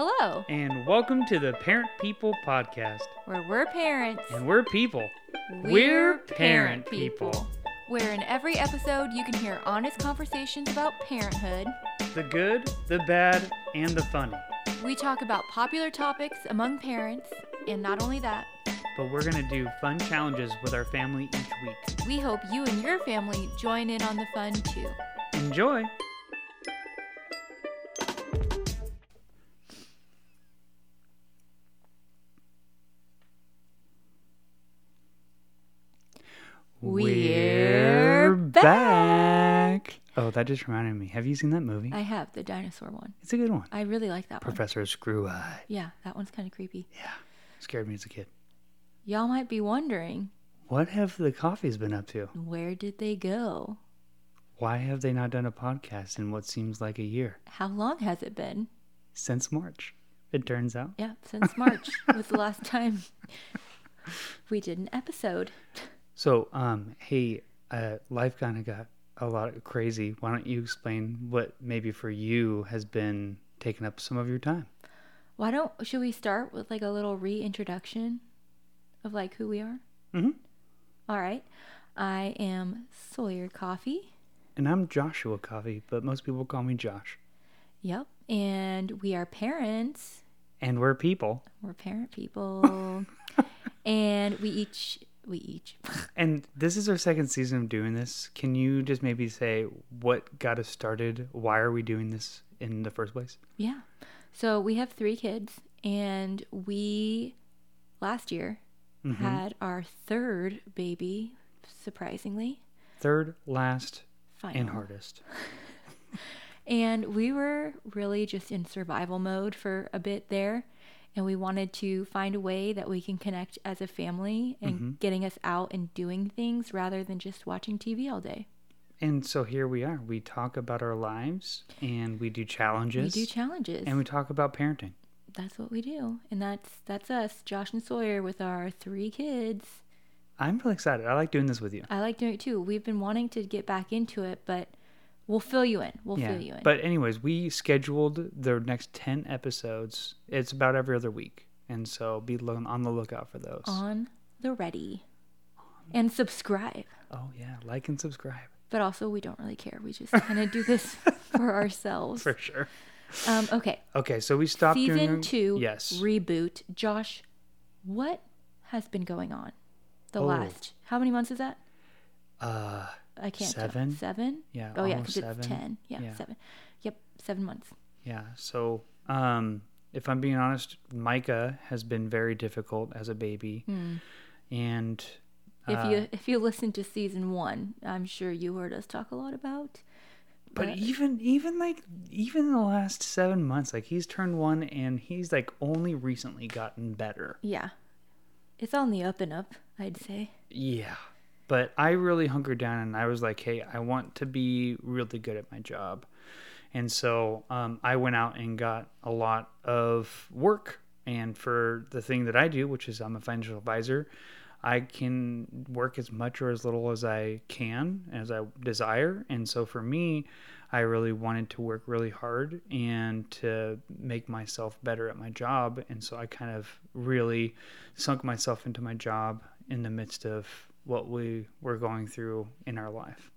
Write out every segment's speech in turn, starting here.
Hello, and welcome to the Parent People Podcast. where we're parents. And we're people. We're parent people. Where in every episode you can hear honest conversations about parenthood. The good, the bad, and the funny. We talk about popular topics among parents, and not only that, But we're going to do fun challenges with our family each week. we hope you and your family join in on the fun too. Enjoy! Oh, that just reminded me. Have you seen that movie? I have the dinosaur one. It's a good one. I really like that one. Professor Screw Eye. Yeah, that one's kind of creepy. Yeah, scared me as a kid. Y'all might be wondering, What have the coffees been up to? where did they go? Why have they not done a podcast in what seems like a year? How long has it been? Since March, it turns out. Yeah, since March was the last time we did an episode. So, um, hey, uh, life kind of got a lot of crazy. Why don't you explain what maybe for you has been taking up some of your time? Why don't should we start with like a little reintroduction of like who we are? Mhm. All right. I am Sawyer Coffee. And I'm Joshua Coffee, but most people call me Josh. Yep. And we are parents. And we're people. We're parent people. and we each we each And this is our second season of doing this. Can you just maybe say what got us started? Why are we doing this in the first place? Yeah. So we have three kids, and we last year Mm-hmm. had our third baby, surprisingly. Third, last, Final. and hardest. And we were really just in survival mode for a bit there. And we wanted to find a way that we can connect as a family and Mm-hmm. getting us out and doing things rather than just watching TV all day. And so here we are. We talk about our lives and we do challenges. We do challenges. and we talk about parenting. that's what we do. And that's that's us, Josh and Sawyer with our three kids. I'm really excited. I like doing this with you. I like doing it too. We've been wanting to get back into it, but we'll fill you in. We'll fill you in. But anyways, we scheduled the next 10 episodes. It's about every other week. And so be on the lookout for those. on the ready. And subscribe. oh yeah, like and subscribe But also we don't really care. We just kind of do this for ourselves. for sure. Um, okay. Okay, so we stopped Season doing two Yes. reboot. Josh, what has been going on the Oh. last how many months is that? uh I can't tell. Seven? Seven? Yeah, Oh yeah, because it's ten. Yeah, Yeah. seven. Yep, seven months. yeah, so um if I'm being honest, Micah has been very difficult as a baby. And Hmm. If uh, you if you listen to season one, I'm sure you heard us talk a lot about. But even even like even in the last seven months, like he's turned one and he's like only recently gotten better. Yeah. It's on the up and up, I'd say. Yeah. But I really hunkered down and I was like, hey, I want to be really good at my job. And so um, I went out and got a lot of work. And for the thing that I do, which is I'm a financial advisor, I can work as much or as little as I can, as I desire. And so for me, I really wanted to work really hard and to make myself better at my job. And so I kind of really sunk myself into my job in the midst of what we were going through in our life.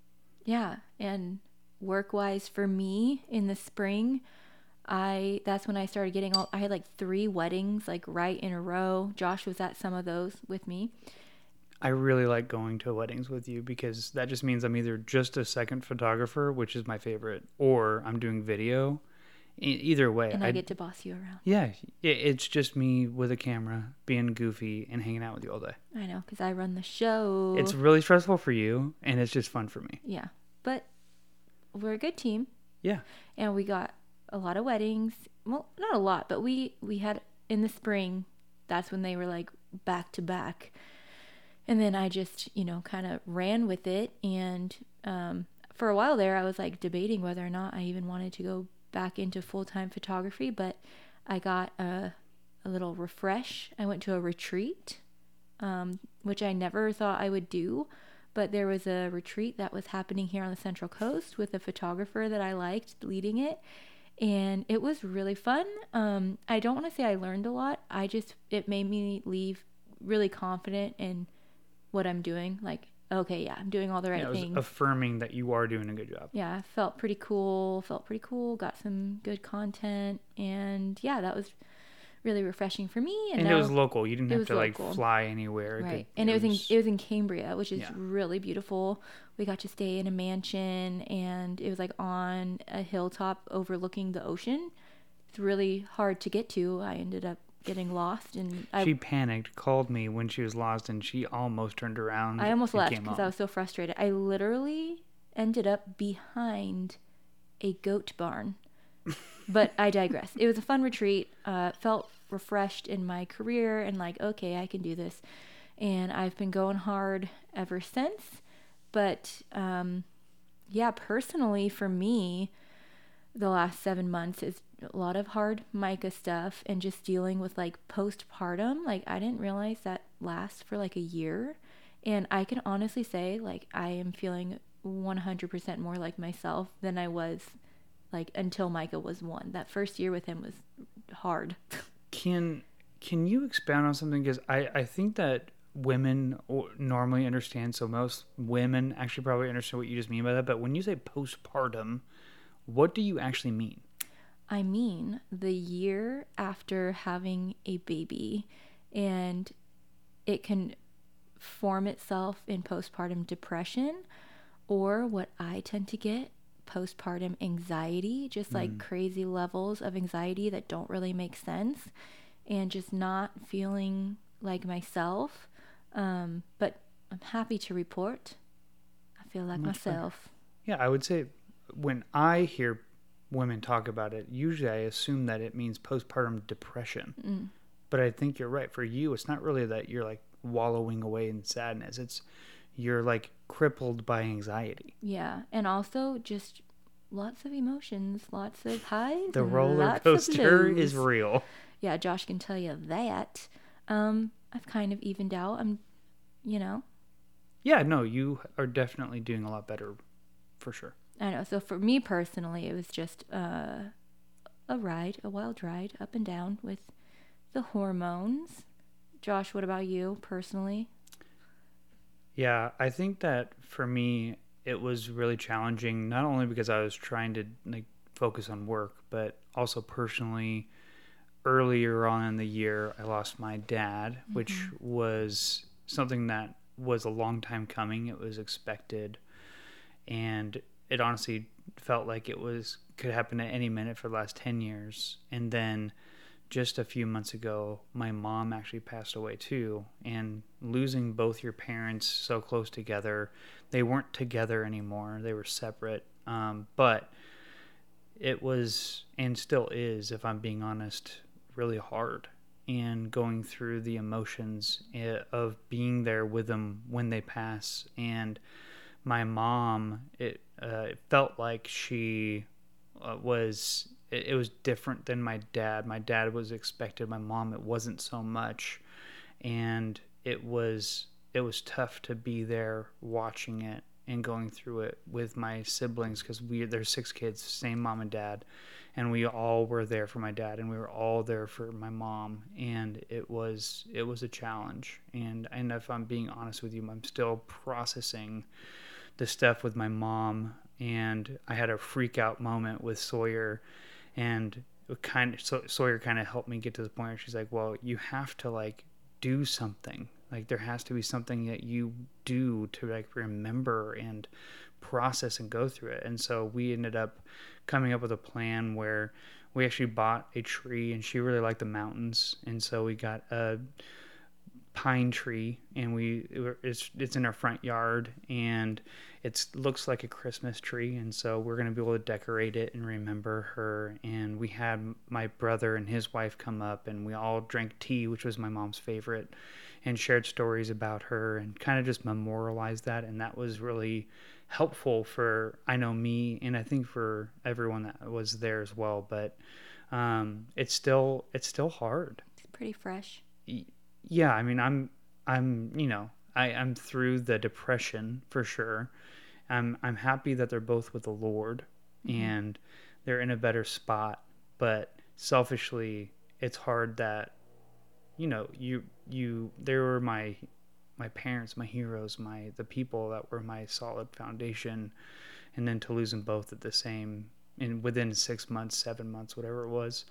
Yeah, and work wise for me in the spring, I that's when I started getting all I had like three weddings like right in a row. Josh was at some of those with me. I really like going to weddings with you because that just means I'm either just a second photographer, which is my favorite, or I'm doing video. Either way, And I, I- get to boss you around. yeah, it, it's just me with a camera, being goofy and hanging out with you all day. I know cuz I run the show. It's really stressful for you, and it's just fun for me. yeah. But we're a good team Yeah, and we got a lot of weddings. Well, not a lot, but we we had in the spring. That's when they were like back to back. And then I just, you know, kind of ran with it. And um, for a while there, I was like debating whether or not I even wanted to go back into full time photography. But I got a, a little refresh. I went to a retreat, um, which I never thought I would do. But there was a retreat that was happening here on the Central Coast with a photographer that I liked leading it. and it was really fun. Um, I don't want to say I learned a lot. I just it made me leave really confident in what I'm doing. Like, okay, yeah, I'm doing all the right Yeah, it was things. affirming that you are doing a good job. yeah, felt pretty cool. Felt pretty cool. Got some good content, and yeah, that was really refreshing for me. And, And, now, it was local. You didn't have was to like fly anywhere. Right, and it was in it was in Cambria, which is Yeah. really beautiful. We got to stay in a mansion, and it was like on a hilltop overlooking the ocean. It's really hard to get to. I ended up getting lost, and I she panicked, called me when she was lost, and she almost turned around. I almost left because. I was so frustrated. I literally ended up behind a goat barn. but I digress. It was a fun retreat. Uh, felt refreshed in my career and like, okay, I can do this. And I've been going hard ever since. But um, yeah, personally, for me, the last seven months is a lot of hard Micah stuff and just dealing with like postpartum. Like, I didn't realize that lasts for like a year. And I can honestly say, like, I am feeling 100% more like myself than I was like until Micah was one. That first year with him was hard. Can can you expound on something? Because I I think that women normally understand. So most women actually probably understand what you just mean by that. But when you say postpartum, what do you actually mean? I mean, the year after having a baby, and it can form itself in postpartum depression, or what I tend to get postpartum anxiety, just like crazy levels of anxiety that don't really make sense, and just not feeling like myself. Um, but I'm happy to report I feel like Much better. myself. Yeah, I would say when I hear women talk about it, usually I assume that it means postpartum depression. Mm. But I think you're right. For you, it's not really that you're like wallowing away in sadness. It's you're like crippled by anxiety. Yeah, and also just lots of emotions, lots of highs. The roller coaster is real. Yeah, Josh can tell you that. Um, I've kind of evened out. I'm, you know, Yeah, no, you are definitely doing a lot better for sure. I know. So for me personally, it was just uh, a ride, a wild ride, up and down with the hormones. Josh, what about you personally? Yeah, I think that for me it was really challenging not only because I was trying to like focus on work, but also personally earlier on in the year I lost my dad, which was something that was a long time coming. It was expected and it honestly felt like it was could happen at any minute for the last 10 years. And then just a few months ago, my mom actually passed away too. And losing both your parents so close together, they weren't together anymore, they were separate. Um, but it was, and still is, if I'm being honest, really hard. And going through the emotions eh, of being there with them when they pass. And my mom, it, uh, it felt like she uh, was it, it was different than my dad. My dad was expected. My mom, it wasn't so much, and it was it was tough to be there watching it and going through it with my siblings because we there's six kids, same mom and dad, and we all were there for my dad and we were all there for my mom, and it was it was a challenge. And and if I'm being honest with you, I'm still processing the stuff with my mom and I had a freak out moment with Sawyer and kind of so, Sawyer kind of helped me get to the point where she's like, "Well, you have to like do something. Like there has to be something that you do to like remember and process and go through it." And so we ended up coming up with a plan where we actually bought a tree and she really liked the mountains and so we got a pine tree and we it's it's in our front yard and it looks like a Christmas tree and so we're going to be able to decorate it and remember her. And we had my brother and his wife come up and we all drank tea which was my mom's favorite and shared stories about her and kind of just memorialized that. And that was really helpful for I know me and I think for everyone that was there as well but um it's still it's still hard. It's pretty fresh. yeah i mean i'm i'm you know i i'm through the depression for sure i'm i'm happy that they're both with the lord mm-hmm. and they're in a better spot. But selfishly, it's hard that you know you you they were my my parents, my heroes, my the people that were my solid foundation, and then to lose them both at the same in within six months, seven months, whatever it was,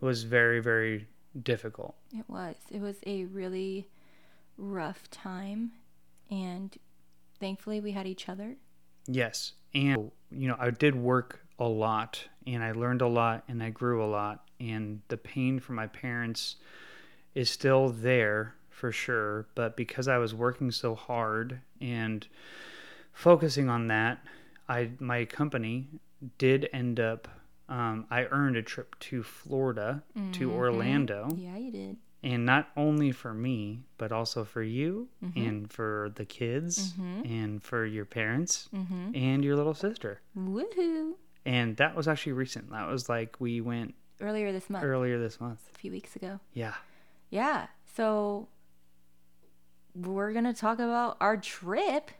it was very very difficult. It was. It was a really rough time, and thankfully we had each other. Yes, and you know I did work a lot, and I learned a lot, and I grew a lot, and the pain from my parents is still there for sure. But because I was working so hard and focusing on that, I my company did end up. Um, I earned a trip to Florida to Orlando, Yeah, you did. And not only for me, but also for you mm-hmm. and for the kids mm-hmm. and for your parents mm-hmm. and your little sister. Woohoo! And that was actually recent. That was like we went Earlier this month, earlier this month. a few weeks ago. Yeah. Yeah. So we're gonna talk about our trip.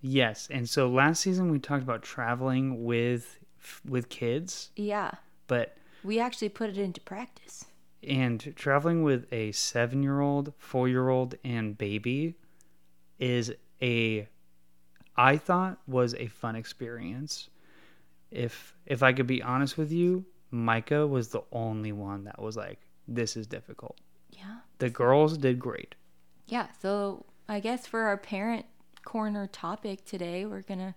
Yes, and so last season we talked about traveling with with kids, Yeah. but We actually put it into practice. And traveling with a 7-year-old, 4-year-old and baby is a I thought was a fun experience. If if I could be honest with you, Micah was the only one that was like this is difficult. Yeah. The girls did great. Yeah. So I guess for our parent corner topic today, we're gonna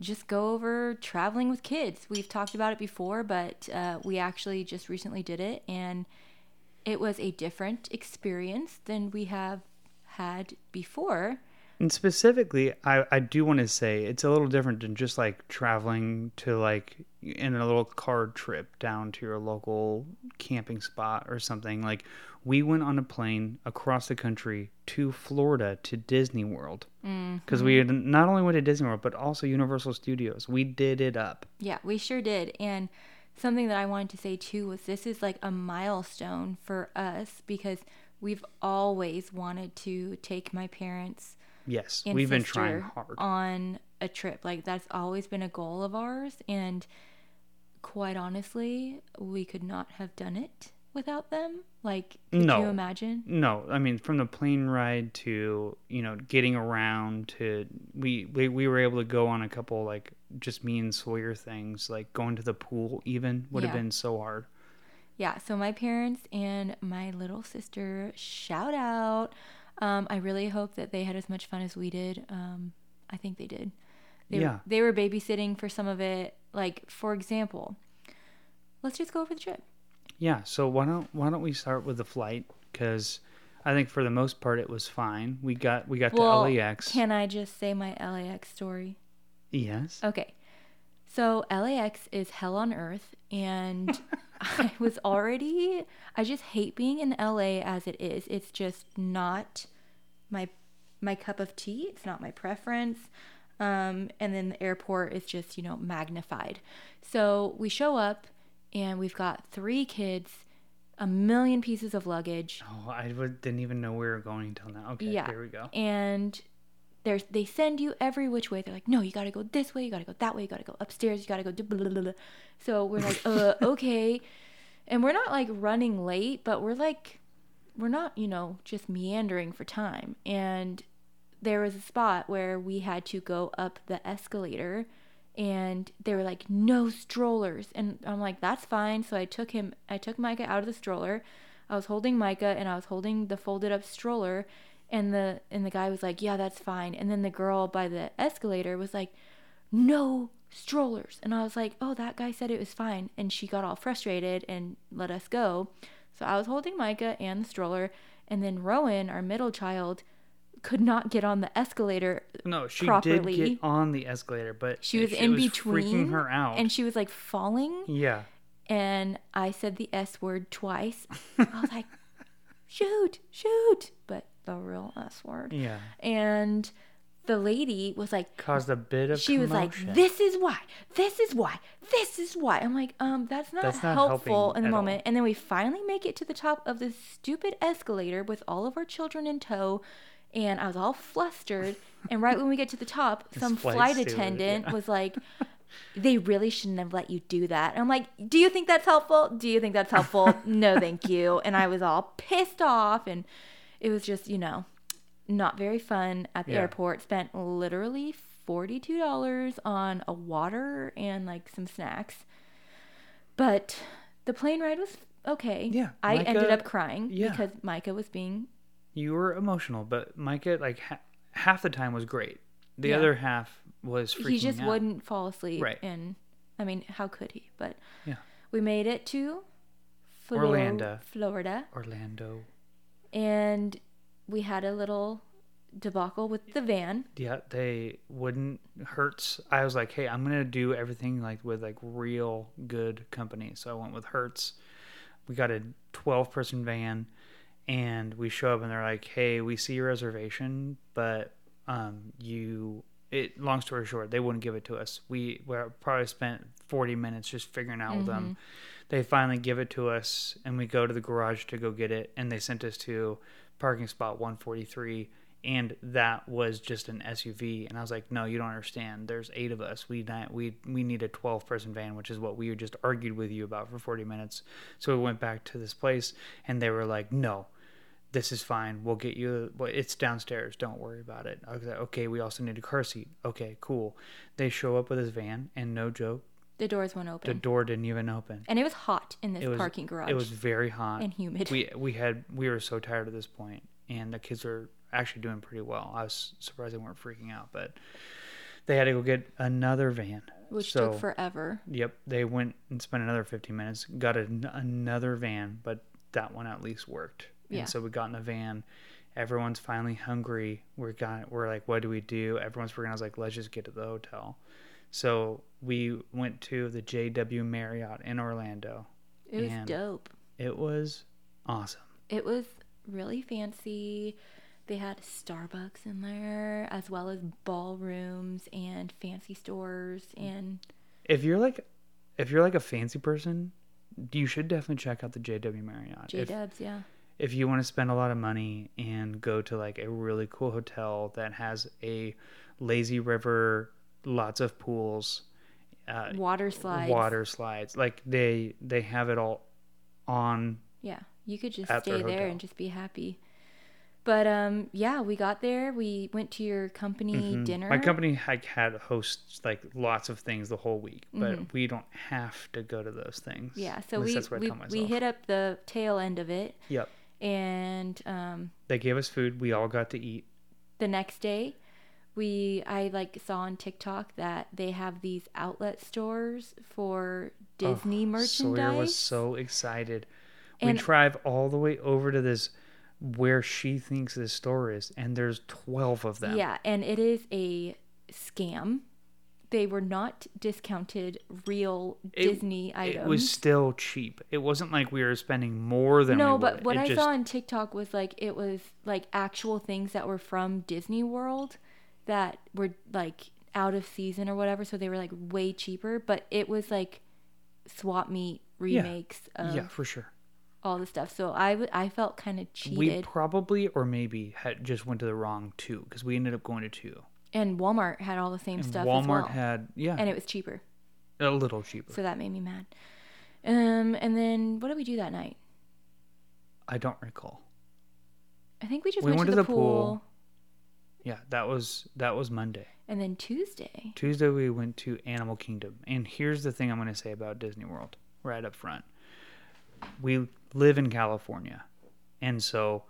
just go over traveling with kids. We've talked about it before, but uh, we actually just recently did it, and it was a different experience than we have had before. And specifically, I, I do want to say it's a little different than just like traveling to like in a little car trip down to your local camping spot or something. Like we went on a plane across the country to Florida to Disney World mm-hmm. because we had not only went to Disney World but also Universal Studios. We did it up. Yeah, we sure did. And something that I wanted to say too was this is like a milestone for us because we've always wanted to take my parents Yes, we've been trying hard. on a trip. Like that's always been a goal of ours and quite honestly, we could not have done it without them. Like could No. you imagine? No, I mean from the plane ride to you know getting around to we we, we were able to go on a couple like just me and Sawyer things like going to the pool even would have been so hard. Yeah, so my parents and my little sister, shout out. Um, I really hope that they had as much fun as we did. Um, I think they did. They, Yeah. They were babysitting for some of it. Like, for example, let's just go over the trip. Yeah, so why don't why don't we start with the flight because I think for the most part it was fine. We got we got Well, to LAX. Can I just say my LAX story? yes. Okay. So LAX is hell on earth and I was already I just hate being in LA as it is. It's just not my my cup of tea. It's not my preference. Um, and then the airport is just, you know, magnified. So we show up and we've got three kids, a million pieces of luggage. Oh, I didn't even know we were going until now. Okay, Yeah. here we go. And there's they send you every which way. They're like, no, you gotta go this way, you gotta go that way, you gotta go upstairs, you gotta go. Blah, blah, blah, blah. So we're like, uh, okay, and we're not like running late, but we're like, we're not, you know, just meandering for time. And there was a spot where we had to go up the escalator and they were like no strollers. And i'm like that's fine. So i took him i took micah out of the stroller. I was holding micah and i was holding the folded up stroller. And the and the guy was like yeah that's fine. And then the girl by the escalator was like no strollers. And i was like oh that guy said it was fine. And she got all frustrated and let us go. So i was holding micah and the stroller. And then rowan our middle child could not get on the escalator No, she properly. did get on the escalator, but she was it in was between freaking her out. and she was like falling yeah. and i said the s word twice i was like shoot shoot but the real s word Yeah. and the lady was like Caused a bit of she was like this is why this is why this is why i'm like um that's not, That's not helpful in the at all. moment and then we finally make it to the top of this stupid escalator with all of our children in tow and i was all flustered and right when we get to the top some flight flight attendant yeah. was like they really shouldn't have let you do that. And I'm like, do you think that's helpful? Do you think that's helpful? no, thank you. And I was all pissed off. And it was just, you know, not very fun at the Yeah. airport. Spent literally $42 on a water and like some snacks. But the plane ride was okay. Yeah, I Micah- ended up crying yeah. because Micah was being You were emotional, but Micah, like ha- half the time was great. The Yeah. other half was freaking he just out. wouldn't fall asleep Right. and i mean how could he but Yeah. we made it to Flo- Orlando. florida Orlando. and we had a little debacle with the van Yeah, they wouldn't Hertz. I was like, hey, I'm gonna do everything like with like real good company. So I went with Hertz. We got a 12 person van, and we show up and they're like, hey, we see your reservation, but um, you. It long story short, they wouldn't give it to us. We we probably spent 40 minutes just figuring out with them. They finally give it to us, and we go to the garage to go get it, and they sent us to parking spot 143 and that was just an SUV and I was like no you don't understand there's 8 of us we not, we we need a 12 person van which is what we just argued with you about for 40 minutes so we went back to this place and they were like no this is fine we'll get you well, it's downstairs don't worry about it. I was like okay we also need a car seat. Okay cool. They show up with his van and no joke the doors won't open. the door didn't even open. And it was hot in this it was parking garage. it was very hot. And humid. We we had we were so tired at this point and the kids were actually doing pretty well. I was surprised they weren't freaking out but they had to go get another van. Which so took forever. Yep they went and spent another 15 minutes got an another van but that one at least worked Yeah. and so we got in the van. Everyone's finally hungry. We're got we're like what do we do? Everyone's freaking i was like let's just get to the hotel. So we went to the jw marriott in orlando. It was dope. it was awesome. It was really fancy. They had starbucks in there as well as ballrooms and fancy stores and if you're like if you're like a fancy person you should definitely check out the jw marriott. J-dubs yeah if you want to spend a lot of money and go to like a really cool hotel that has a lazy river lots of pools uh, water slides water slides like they they have it all on Yeah, you could just stay there and just be happy. But um, yeah, we got there. We went to your company dinner. Mm-hmm. my company like had hosts like lots of things the whole week but Mhm. we don't have to go to those things Yeah, so we that's what I we, we hit up the tail end of it, yep and um, they gave us food we all got to eat the next day, we I like saw on TikTok that they have these outlet stores for Disney Oh, merchandise. Sawyer was so excited. We drive all the way over to this where she thinks this store is, and there's twelve of them. Yeah, and it is a scam. They were not discounted real It- Disney items. It was still cheap. It wasn't like we were spending more than no, we but would. what It I just, saw on TikTok was like it was like actual things that were from Disney World that were like out of season or whatever, so they were like way cheaper. But it was like swap meet remakes of yeah, for sure. all the stuff. So I w- I felt kind of cheated. We probably or maybe had just went to the wrong two because we ended up going to two. And Walmart had all the same And stuff Walmart as well, had yeah and it was cheaper. a little cheaper. So that made me mad. Um, and then what did we do that night? I don't recall. I think we just We went, went to to the, the pool, pool. Yeah, that was that was Monday. and then Tuesday. Tuesday we went to Animal Kingdom. And here's the thing I'm going to say about Disney World right up front. We live in California. And so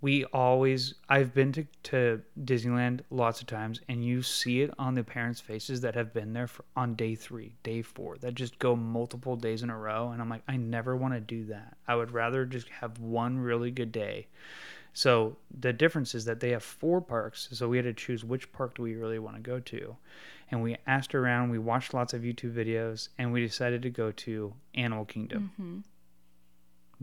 we always I've been to, to Disneyland lots of times and you see it on the parents' faces that have been there for, on day 3, day 4 that just go multiple days in a row and I'm like I never want to do that. I would rather just have one really good day. So the difference is that they have four parks, so we had to choose which park do we really want to go to. And we asked around, we watched lots of YouTube videos, and we decided to go to Animal Kingdom. hmm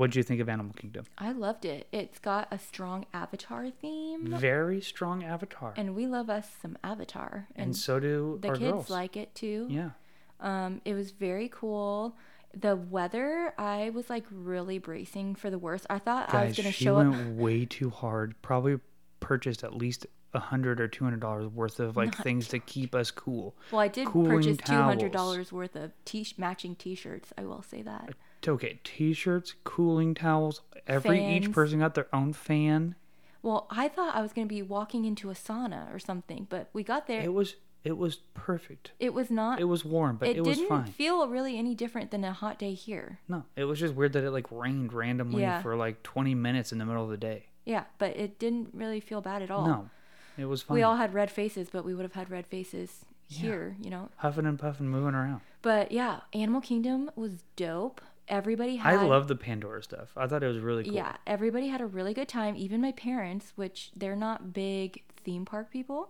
What did you think of Animal Kingdom? I loved it. It's got a strong Avatar theme, Very strong Avatar, and, and we love us some Avatar, and, so do the our kids girls. like it too. yeah, Um, it was very cool. The weather, I was like really bracing for the worst. I thought I was gonna she show went up. way too hard. Probably purchased at least a hundred or two hundred dollars worth of like Not things to keep us cool. Well, I did Cooling purchase two hundred dollars worth of t- matching T-shirts. I will say that. Okay, t-shirts, cooling towels. Every each Fans. person got their own fan. Well, I thought I was going to be walking into a sauna or something, but we got there. It was it was perfect. It was not. It was warm, but it, it, was didn't fine. feel really any different than a hot day here. No, it was just weird that it like rained randomly Yeah. for like 20 minutes in the middle of the day. Yeah, but it didn't really feel bad at all. No, it was fine. We all had red faces, but we would have had red faces here, you know. huffing and puffing, moving around. But yeah, Animal Kingdom was dope. Everybody had I love the Pandora stuff. I thought it was really cool. Yeah, everybody had a really good time. Even my parents, which they're not big theme park people.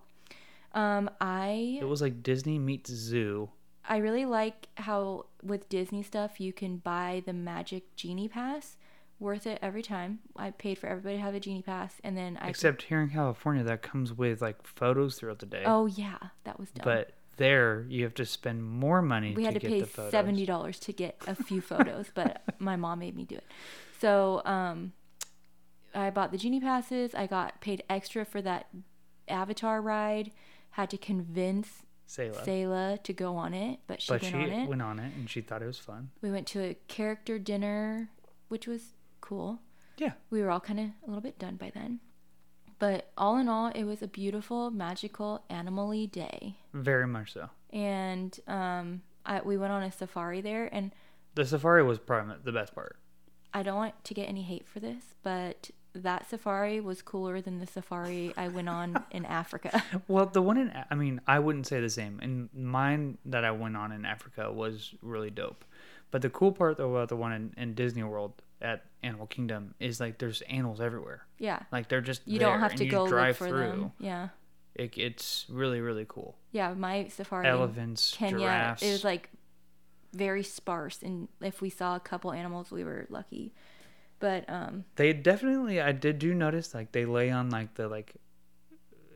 Um, I It was like Disney meets zoo. I really like how with Disney stuff you can buy the Magic Genie Pass. Worth it every time. I paid for everybody to have a Genie Pass, and then I. Except here in California, that comes with like photos throughout the day. oh yeah, that was dumb. but there, you have to spend more money we to had to get pay seventy dollars to get a few photos, but my mom made me do it. So um, I bought the genie passes. I got paid extra for that Avatar ride. Had to convince Selah. Selah to go on it, but she but went she on it. went on it and she thought it was fun. We went to a character dinner, which was cool. Yeah. We were all kind of a little bit done by then. But all in all, it was a beautiful, magical, animally day. Very much so. And um, I, we went on a safari there, and The safari was probably the best part. I don't want to get any hate for this, but that safari was cooler than the safari I went on in Africa. Well, the one in, I mean, I wouldn't say the same. And mine that I went on in Africa was really dope. But the cool part though about the one in, in Disney World at Animal Kingdom is like there's animals everywhere. yeah. Like they're just You don't have to go drive look for through. them. Yeah. It, it's really really cool. Yeah, my safari Elephants, Kenya, giraffes. it was like very sparse. And if we saw a couple animals, we were lucky. But um, they definitely I did do notice like they lay on like the like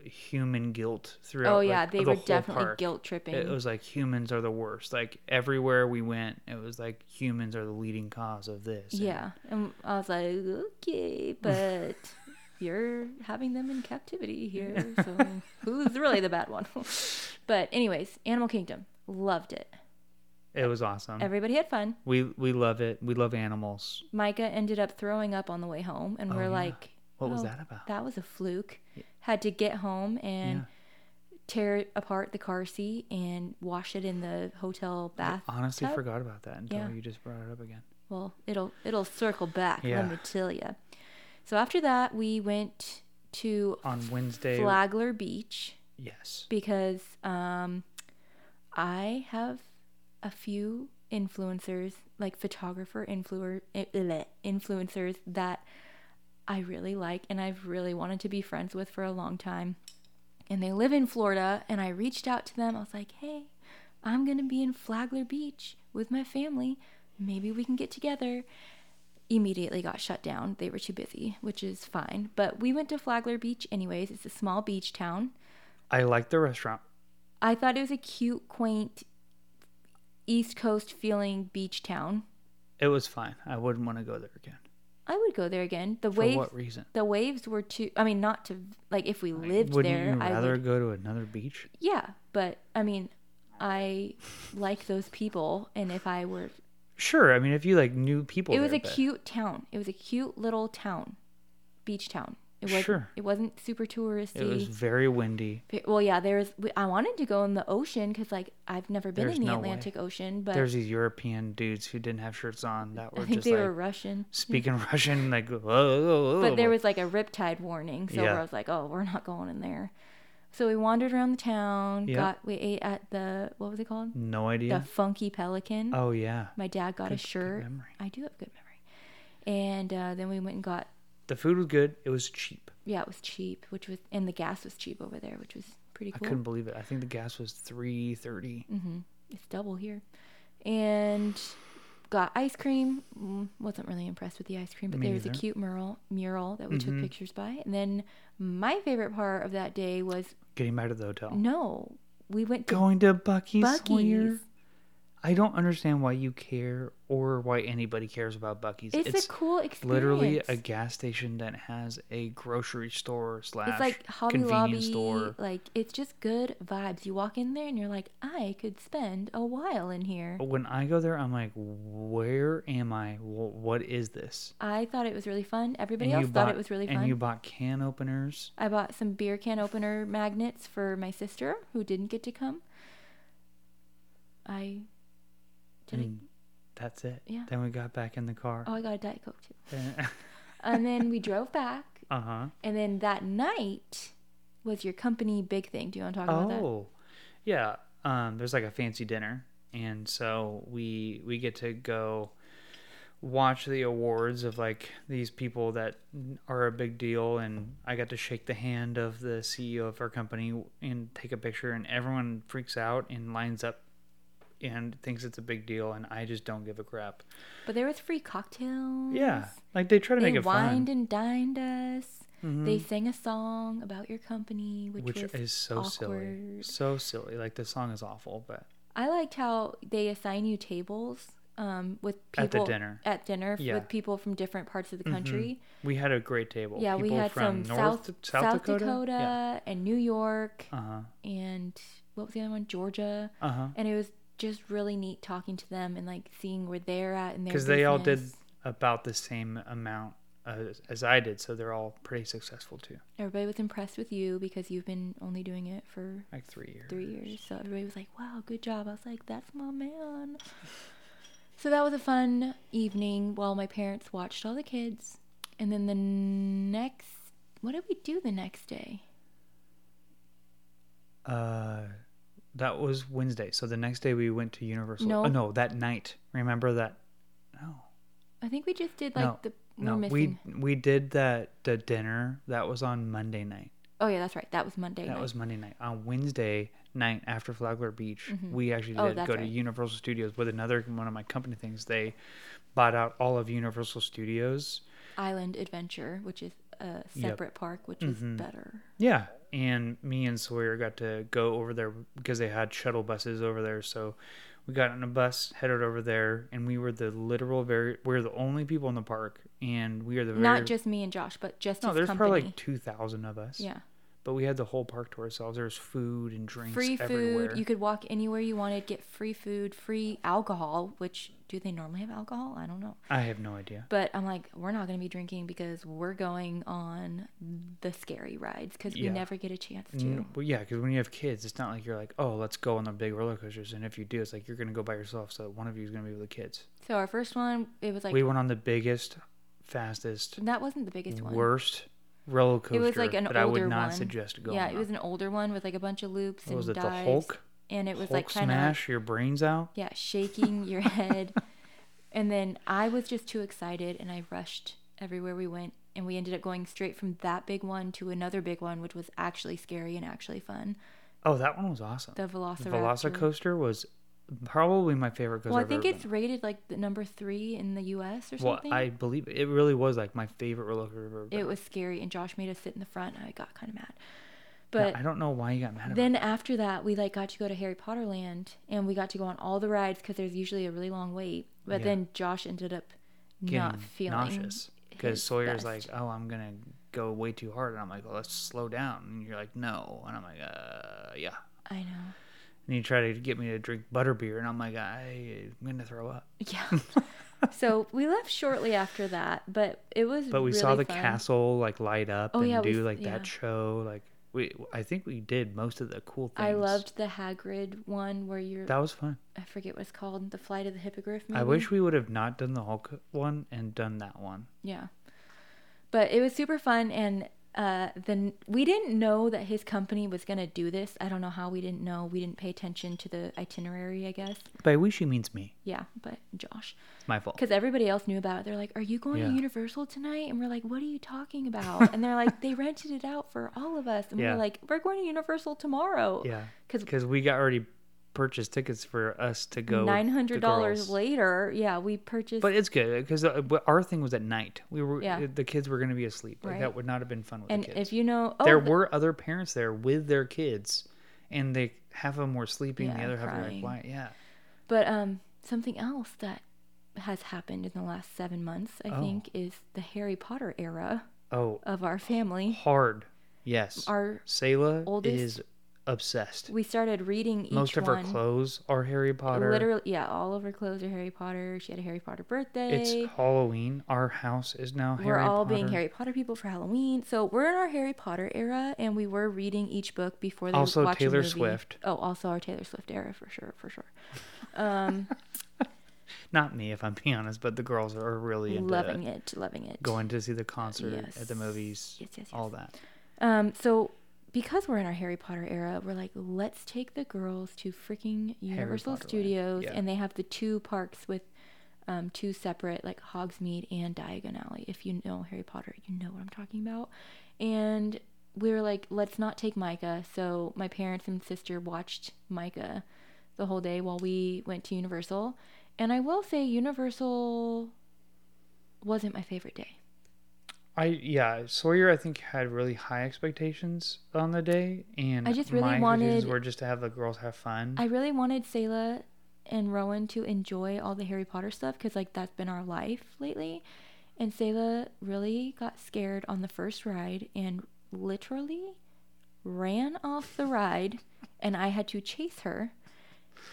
human guilt throughout. oh yeah, like, they the were definitely park. guilt tripping. It was like humans are the worst. Like everywhere we went, it was like humans are the leading cause of this. Yeah, and I was like, okay, but you're having them in captivity here, so who's really the bad one? but anyways, Animal Kingdom, loved it. It was awesome. Everybody had fun. we we love it. We love animals. Micah ended up throwing up on the way home, and Oh, we're yeah. like, What was "Oh, that about? That was a fluke. Had to get home and Yeah. tear apart the car seat and wash it in the hotel bath. Honestly, tub. forgot about that until Yeah. you just brought it up again. Well, it'll it'll circle back. Yeah. Let me tell you. So after that, we went to On Wednesday, Flagler Beach yes, because um, I have a few influencers, like photographer influer, eh, influencers that I really like and I've really wanted to be friends with for a long time. And they live in Florida, and I reached out to them. I was like, hey, I'm going to be in Flagler Beach with my family. Maybe we can get together. Immediately got shut down. They were too busy, which is fine. But we went to Flagler Beach anyways. It's a small beach town. I like the restaurant. I thought it was a cute, quaint, East Coast feeling beach town. It was fine. I wouldn't want to go there again. I would go there again. The For waves, what reason? the waves were too. I mean, not to like if we lived Wouldn't there. you I rather would. go to another beach? Yeah, but I mean, I like those people, and if I were, Sure. I mean, if you like new people, it was there, a but- cute town. It was a cute little town, beach town. It was. Sure. It wasn't super touristy. It was very windy. Well, yeah, there was. I wanted to go in the ocean because, like, I've never been There's in the no way. Atlantic Ocean, but There's these European dudes who didn't have shirts on that were I think just they like were Russian. speaking Russian, like whoa, whoa, whoa. But there was like a riptide warning, so Yeah. I was like, "Oh, we're not going in there." So we wandered around the town. Yeah. Got we ate at the what was it called? no idea. The Funky Pelican. oh yeah, My dad got Good- a shirt. I do have good memory. And uh, then we went and got the food was good. It was cheap. yeah, it was cheap, which was and the gas was cheap over there, which was pretty I couldn't believe it. I think the gas was three thirty. hmm It's double here. And got ice cream. Mm, wasn't really impressed with the ice cream, but Me there was a cute mural mural that we took pictures by. And then my favorite part of that day was Getting back to the hotel. no, we went to Going to Buc-ee's, Buc-ee's. I don't understand why you care or why anybody cares about Buc-ee's. It's, a cool experience. literally a gas station that has a grocery store slash It's like Hobby convenience Lobby. store. Like it's just good vibes. You walk in there and you're like, I could spend a while in here. When I go there, I'm like, where am I? What is this? I thought it was really fun. Everybody And else thought bought- it was really fun. And you bought can openers. I bought some beer can opener magnets for my sister who didn't get to come. I did. and that's it. Yeah. Then we got back in the car. Oh, I got a diet coke too. And then we drove back, uh huh. and then that night was your company big thing. Do you want to talk about that? Oh, yeah. Um, there's like a fancy dinner, and so we we get to go watch the awards of like these people that are a big deal, and I got to shake the hand of the CEO of our company and take a picture, and everyone freaks out and lines up and thinks it's a big deal, and I just don't give a crap. But there was free cocktails. Yeah, like they try to They make it wined fun, and dined us. Mhm. They sang a song about your company, which, which was is so silly, so silly. Like the song is awful, but I liked how they assign you tables um, with At the people dinner. At dinner Yeah. with people from different parts of the country. we had a great table. Yeah, we People had from some North South South, Dakota. Yeah. and New York Uh huh. and what was the other one? Georgia. Uh huh. And it was just really neat talking to them and like seeing where they're at and their Because they all did about the same amount as, as I did, so they're all pretty successful too. Everybody was impressed with you because you've been only doing it for Like three years. three years. So everybody was like, wow, good job. I was like, that's my man. So that was a fun evening while my parents watched all the kids. And then the next, what did we do the next day? Uh, that was Wednesday. So the next day we went to Universal. No. Oh, no, that night. Remember that? No. I think we just did like No, the, No, we we did that the dinner. That was on Monday night. Oh yeah, that's right. That was Monday. That night. was Monday night. On Wednesday night after Flagler Beach, Mhm. we actually Oh, did that's go to. Universal Studios with another one of my company things. They bought out all of Universal Studios. Island Adventure, which is a separate park, which Mhm. is better. Yeah, and me and Sawyer got to go over there because they had shuttle buses over there. So we got on a bus, headed over there, and we were the literal very. We are the only people in the park, and we are the very. Not just me and Josh, but just no, there's company. probably like two thousand of us. yeah, but we had the whole park to ourselves. There was food and drinks free everywhere. food. You could walk anywhere you wanted, get free food, free alcohol. Which do they normally have alcohol? I don't know. I have no idea. But I'm like, we're not going to be drinking because we're going on the scary rides because we never get a chance to. N- Well, yeah, because when you have kids, it's not like you're like, oh, let's go on the big roller coasters. And if you do, it's like you're gonna go by yourself. So one of you is gonna be with the kids. So our first one, it was like we went on the biggest, fastest, that wasn't the biggest one. worst roller coaster It was like an that I would older not one. suggest going. yeah, it on. was an older one with like a bunch of loops What and was it? dives. The Hulk? and it was Hulk like kind of smash your brains out. yeah, shaking your head. And then I was just too excited and I rushed everywhere we went. And we ended up going straight from that big one to another big one, which was actually scary and actually fun. Oh, that one was awesome. The The Velociraptor. Velocicoaster was probably my favorite. Well, I think it's been rated like the number three in the U.S. or on. Well, something. I believe it really was like my favorite roller coaster. I've ever been it was scary, and Josh made us sit in the front, and I got kind of mad. But I don't know why you got mad then after that, we like got to go to Harry Potter Land, and we got to go on all the rides because there's usually a really long wait. But Yeah. then Josh ended up getting not feeling nauseous because Sawyer's best. like, "Oh, I'm gonna go way too hard," and I'm like, "Well, let's slow down." And you're like, "No," and I'm like, "Uh, yeah." I know. And he tried to get me to drink butterbeer, and I'm like, I, "I'm gonna throw up." Yeah. so we left shortly after that, but it was. But we saw the fun. castle like light up Oh, and yeah, do s- like yeah. that show. Like we, I think we did most of the cool things. I loved the Hagrid one where you're. that was fun. I forget what it's called. The Flight of the Hippogriff. Maybe? I wish we would have not done the Hulk one and done that one. Yeah. But it was super fun, and uh, then we didn't know that his company was gonna do this. I don't know how we didn't know. We didn't pay attention to the itinerary, I guess. By we, she means me. Yeah, but Josh, It's my fault. because everybody else knew about it. They're like, "Are you going Yeah. to Universal tonight?" And we're like, "What are you talking about?" and they're like, "They rented it out for all of us." And Yeah. we're like, "We're going to Universal tomorrow." Yeah, because we got already purchased tickets for us to go. nine the hundred dollars later, yeah, we purchased. But it's good because our thing was at night. We were Yeah. the kids were going to be asleep. Like Right. that would not have been fun with and the kids. if you know, oh, there the- were other parents there with their kids, and they half of them were sleeping, the Yeah, other half were like crying. quiet. Yeah, But um, something else that has happened in the last seven months, I Oh. think, is the Harry Potter era Oh, of our family. hard. Yes. Our Selah oldest- is obsessed. we started reading each Most of her one. clothes are Harry Potter. Literally, yeah, all of her clothes are Harry Potter. She had a Harry Potter birthday. It's Halloween. Our house is now Harry Potter. we're Harry all Potter. being Harry Potter people for Halloween. So we're in our Harry Potter era, and we were reading each book before they Also watch Taylor movie. Swift. Oh, also our Taylor Swift era for sure, for sure. Um, Not me, if I'm being honest, but the girls are really into loving it, loving it. going to see the concert at the movies, Yes, yes, yes. all that. Um, so because we're in our Harry Potter era, we're like, let's take the girls to freaking Universal Studios, yeah. and they have the two parks with um, two separate, like Hogsmeade and Diagon Alley. If you know Harry Potter, you know what I'm talking about. And we were like, let's not take Micah. So my parents and sister watched Micah the whole day while we went to Universal. And I will say, Universal wasn't my favorite day. I yeah, Sawyer I think had really high expectations on the day, and I just really my wanted- were just to have the girls have fun. I really wanted Selah and Rowan to enjoy all the Harry Potter stuff because like that's been our life lately. And Selah really got scared on the first ride and literally ran off the ride and I had to chase her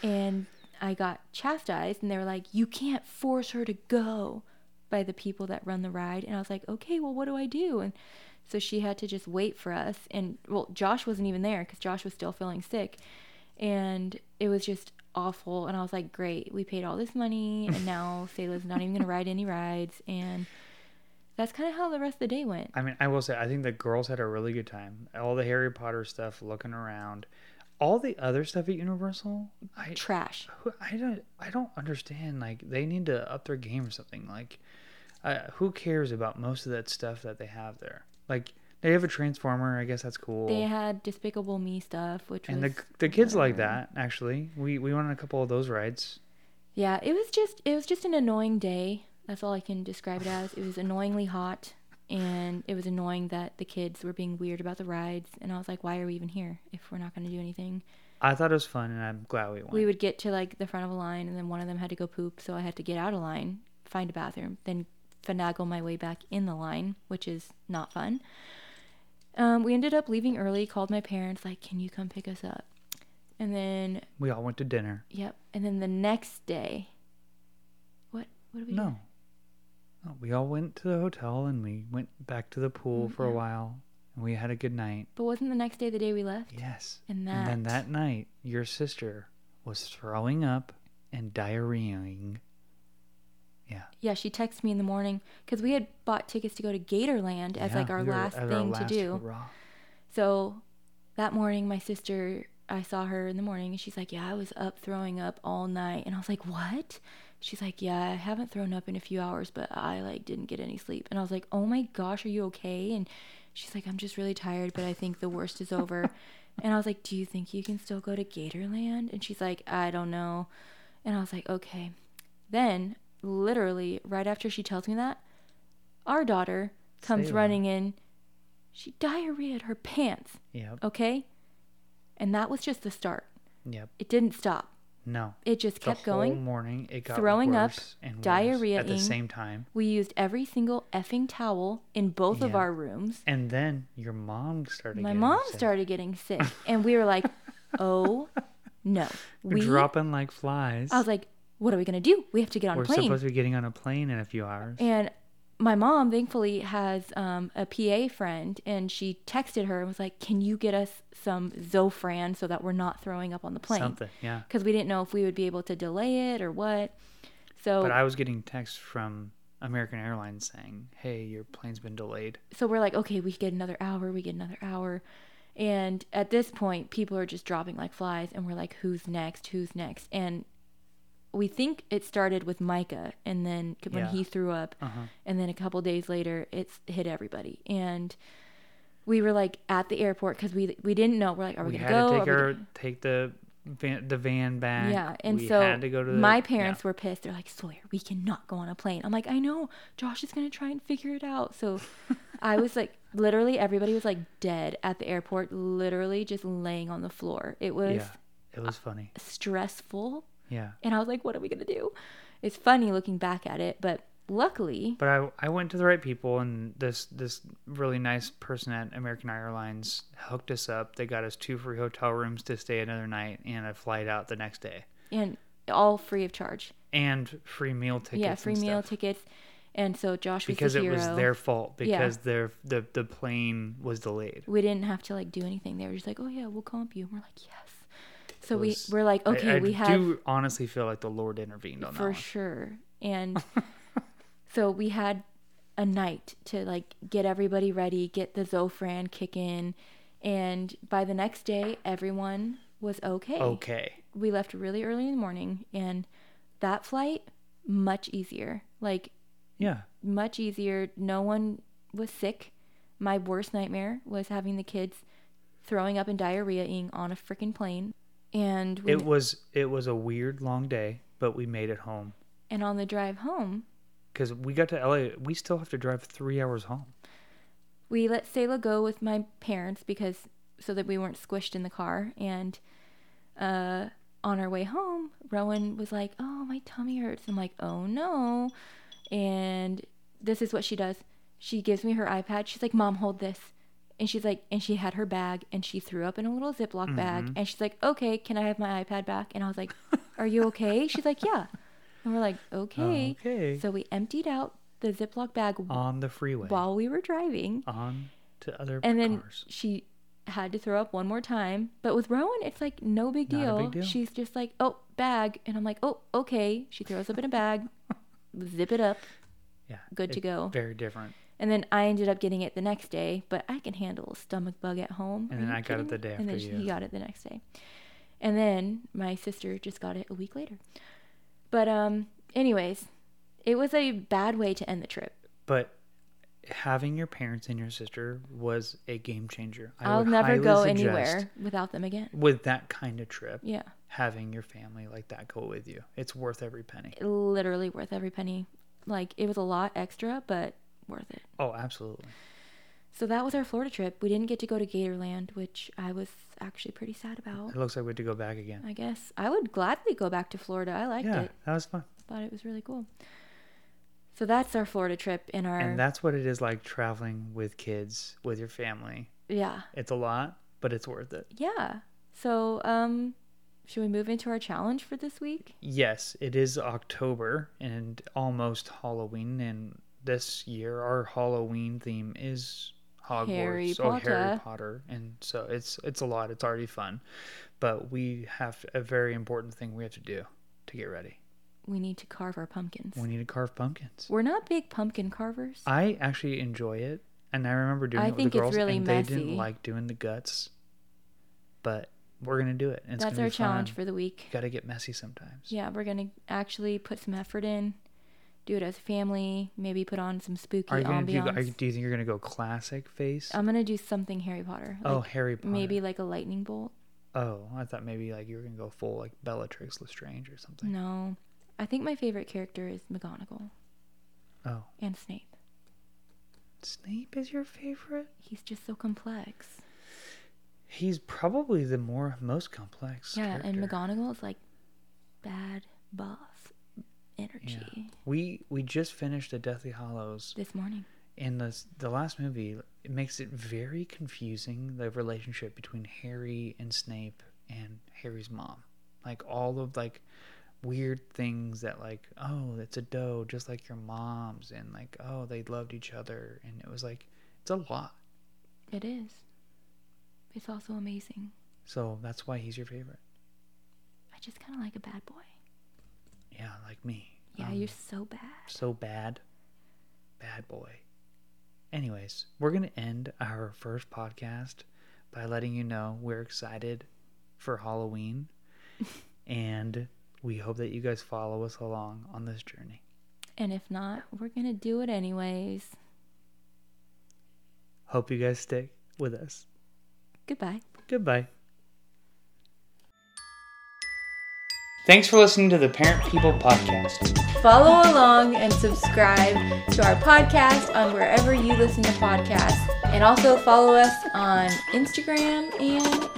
and I got chastised and they were like, You can't force her to go by the people that run the ride and I was like, Okay, well what do I do? And so she had to just wait for us and well Josh wasn't even there because Josh was still feeling sick and it was just awful and i was like great we paid all this money and now Selah's not even gonna ride any rides and that's kind of how the rest of the day went I mean, I will say I think the girls had a really good time. All the Harry Potter stuff, looking around, all the other stuff at Universal. I trash I don't I don't understand. Like they need to up their game or something. Like, uh, who cares about most of that stuff that they have there? Like they have a transformer. I guess that's cool. they had despicable me stuff which and the the kids like that. Actually, we we went on a couple of those rides. yeah it was just it was just an annoying day that's all i can describe it as it was annoyingly hot and it was annoying that the kids were being weird about the rides and i was like why are we even here if we're not going to do anything I thought it was fun, and I'm glad we went. we would get to like the front of a line and then one of them had to go poop so i had to get out of line find a bathroom then finagle my way back in the line which is not fun um, we ended up leaving early called my parents like can you come pick us up and then we all went to dinner. yep and then the next day what what did we do? No. No, we all went to the hotel and we went back to the pool Mm, for a while and we had a good night. but wasn't the next day the day we left Yes. and that. And then that night, your sister was throwing up and diarrheaing. Yeah. yeah she texted me in the morning because we had bought tickets to go to gatorland as Yeah, like our we last at our thing to do hurrah. So that morning, my sister, I saw her in the morning and she's like, Yeah, I was up throwing up all night. And I was like, What? She's like, Yeah, I haven't thrown up in a few hours, but I like didn't get any sleep. And I was like, Oh my gosh, are you okay? And she's like, I'm just really tired, but I think the worst is over. and I was like, Do you think you can still go to Gatorland? And she's like, I don't know. And I was like, Okay. Then, literally, right after she tells me that, our daughter comes running in. She diarrheaed her pants Yep. okay? And that was just the start. Yep. It didn't stop. No. It just The kept whole going. morning it got throwing up, and worse at the same time. We used every single effing towel in both of our rooms. And then your mom started My mom sick. started getting sick, and we were like, "Oh no!" We, dropping like flies. I was like, "What are we gonna do? We have to get on We're a plane." We're supposed to be getting on a plane in a few hours. And my mom, thankfully, has um, a PA friend, and she texted her and was like, "Can you get us some Zofran so that we're not throwing up on the plane?" Something, yeah. Because we didn't know if we would be able to delay it or what. So But I was getting texts from American Airlines saying, "Hey, your plane's been delayed." so we're like, okay, we get another hour, we get another hour. And at this point, people are just dropping like flies, and we're like, who's next? Who's next? And we think it started with Micah, and then when Yeah. he threw up, Uh-huh. and then a couple days later, it's hit everybody. And we were like at the airport because we we didn't know. We're like, are we, We gonna had go? to take our gonna- take the van, the van back. Yeah, and we so had to go to the, my yeah. parents were pissed. They're like, Sawyer, we cannot go on a plane. I'm like, I know. Josh is gonna try and figure it out. So I was like, literally, everybody was like dead at the airport, literally just laying on the floor. It was Yeah, it was funny. stressful. Yeah. And I was like, what are we going to do? It's funny looking back at it, but luckily, But I, I went to the right people, and this this really nice person at American Airlines hooked us up. They got us two free hotel rooms to stay another night and a flight out the next day, and all free of charge. and free meal tickets. yeah, free meal stuff. tickets. And so Josh was because it was their fault Yeah. because their the the plane was delayed. we didn't have to like do anything. They were just like, "Oh yeah, we'll comp you." And we're like, "Yes." So we was- we're like, "Okay, I, we have do honestly feel like the Lord intervened on that for sure." And so we had a night to like get everybody ready, get the Zofran kick in, and by the next day, everyone was okay. Okay. We left really early in the morning, and that flight much easier. Like Yeah. much easier. No one was sick. My worst nightmare was having the kids throwing up and diarrheaing on a freaking plane. And we, It was it was a weird long day, but we made it home and on the drive home, because we got to LA. We still have to drive three hours home. we let Selah go with my parents because so that we weren't squished in the car. And uh, on our way home, Rowan was like, "Oh, my tummy hurts." I'm like, "Oh no!" And this is what she does. She gives me her iPad. She's like, "Mom, hold this." And she's like, and she had her bag, and she threw up in a little Ziploc bag, mm-hmm. and she's like, "Okay, can I have my iPad back?" And I was like, "Are you okay?" She's like, "Yeah." And we're like, "Okay." Okay. So we emptied out the Ziploc bag on the freeway. while we were driving, On to other and then cars. she had to throw up one more time. But with Rowan, it's like no big deal. big deal. She's just like, oh, bag. And I'm like, oh, okay. She throws up in a bag, zip it up, Yeah. good to go. Very different. And then I ended up getting it the next day, but I can handle a stomach bug at home. And Are then I got it the day And then you. he got it the next day. And then my sister just got it a week later. But um anyways, it was a bad way to end the trip. But having your parents and your sister was a game changer. I I'll never go anywhere without them again. with that kind of trip. Yeah. Having your family like that go with you, it's worth every penny. literally worth every penny. Like it was a lot extra, but worth it. Oh, absolutely. So that was our Florida trip. We didn't get to go to Gatorland, which I was actually pretty sad about. It looks like we had to go back again. I guess I would gladly go back to Florida. I liked yeah, it. that was fun. I thought it was really cool. So that's our Florida trip in our And that's what it is like traveling with kids, with your family. yeah. It's a lot, but it's worth it. Yeah. So um should we move into our challenge for this week? Yes, it is October and almost Halloween, and this year our Halloween theme is Hogwarts Harry or Harry Potter. Potter, and so it's it's a lot. It's already fun, but we have a very important thing we have to do to get ready. We need to carve our pumpkins. We need to carve pumpkins. We're not big pumpkin carvers. I actually enjoy it, and I remember doing I it with the girls, really and they didn't like doing the guts, but we're gonna do it. It's That's our challenge fun. for the week. Gotta get messy sometimes. Yeah, we're gonna actually put some effort in, do it as a family. Maybe put on some spooky Are you gonna do? ambiance. Are you, do you think you're gonna go classic face? I'm gonna do something Harry Potter. oh, like Harry Potter. maybe like a lightning bolt. Oh, I thought maybe like you were gonna go full like Bellatrix Lestrange or something. No, I think my favorite character is McGonagall Oh, and Snape. Snape is your favorite? He's just so complex. He's probably the more most complex. Yeah, and character. McGonagall is like bad boss energy. We we just finished the Deathly Hallows. This morning. And the the last movie, it makes it very confusing the relationship between Harry and Snape and Harry's mom. Like all of like weird things that like oh it's a doe just like your mom's and like oh they loved each other and it was like it's a lot. It is. It's also amazing. So that's why he's your favorite. I just kind of like a bad boy. Yeah, like me. Yeah, Um, you're so bad. so bad. Bad boy. Anyways, we're going to end our first podcast by letting you know we're excited for Halloween and we hope that you guys follow us along on this journey. And if not, we're gonna do it anyways. Hope you guys stick with us. Goodbye. Goodbye. Thanks for listening to the Parent People Podcast. Follow along and subscribe to our podcast on wherever you listen to podcasts. And also follow us on Instagram and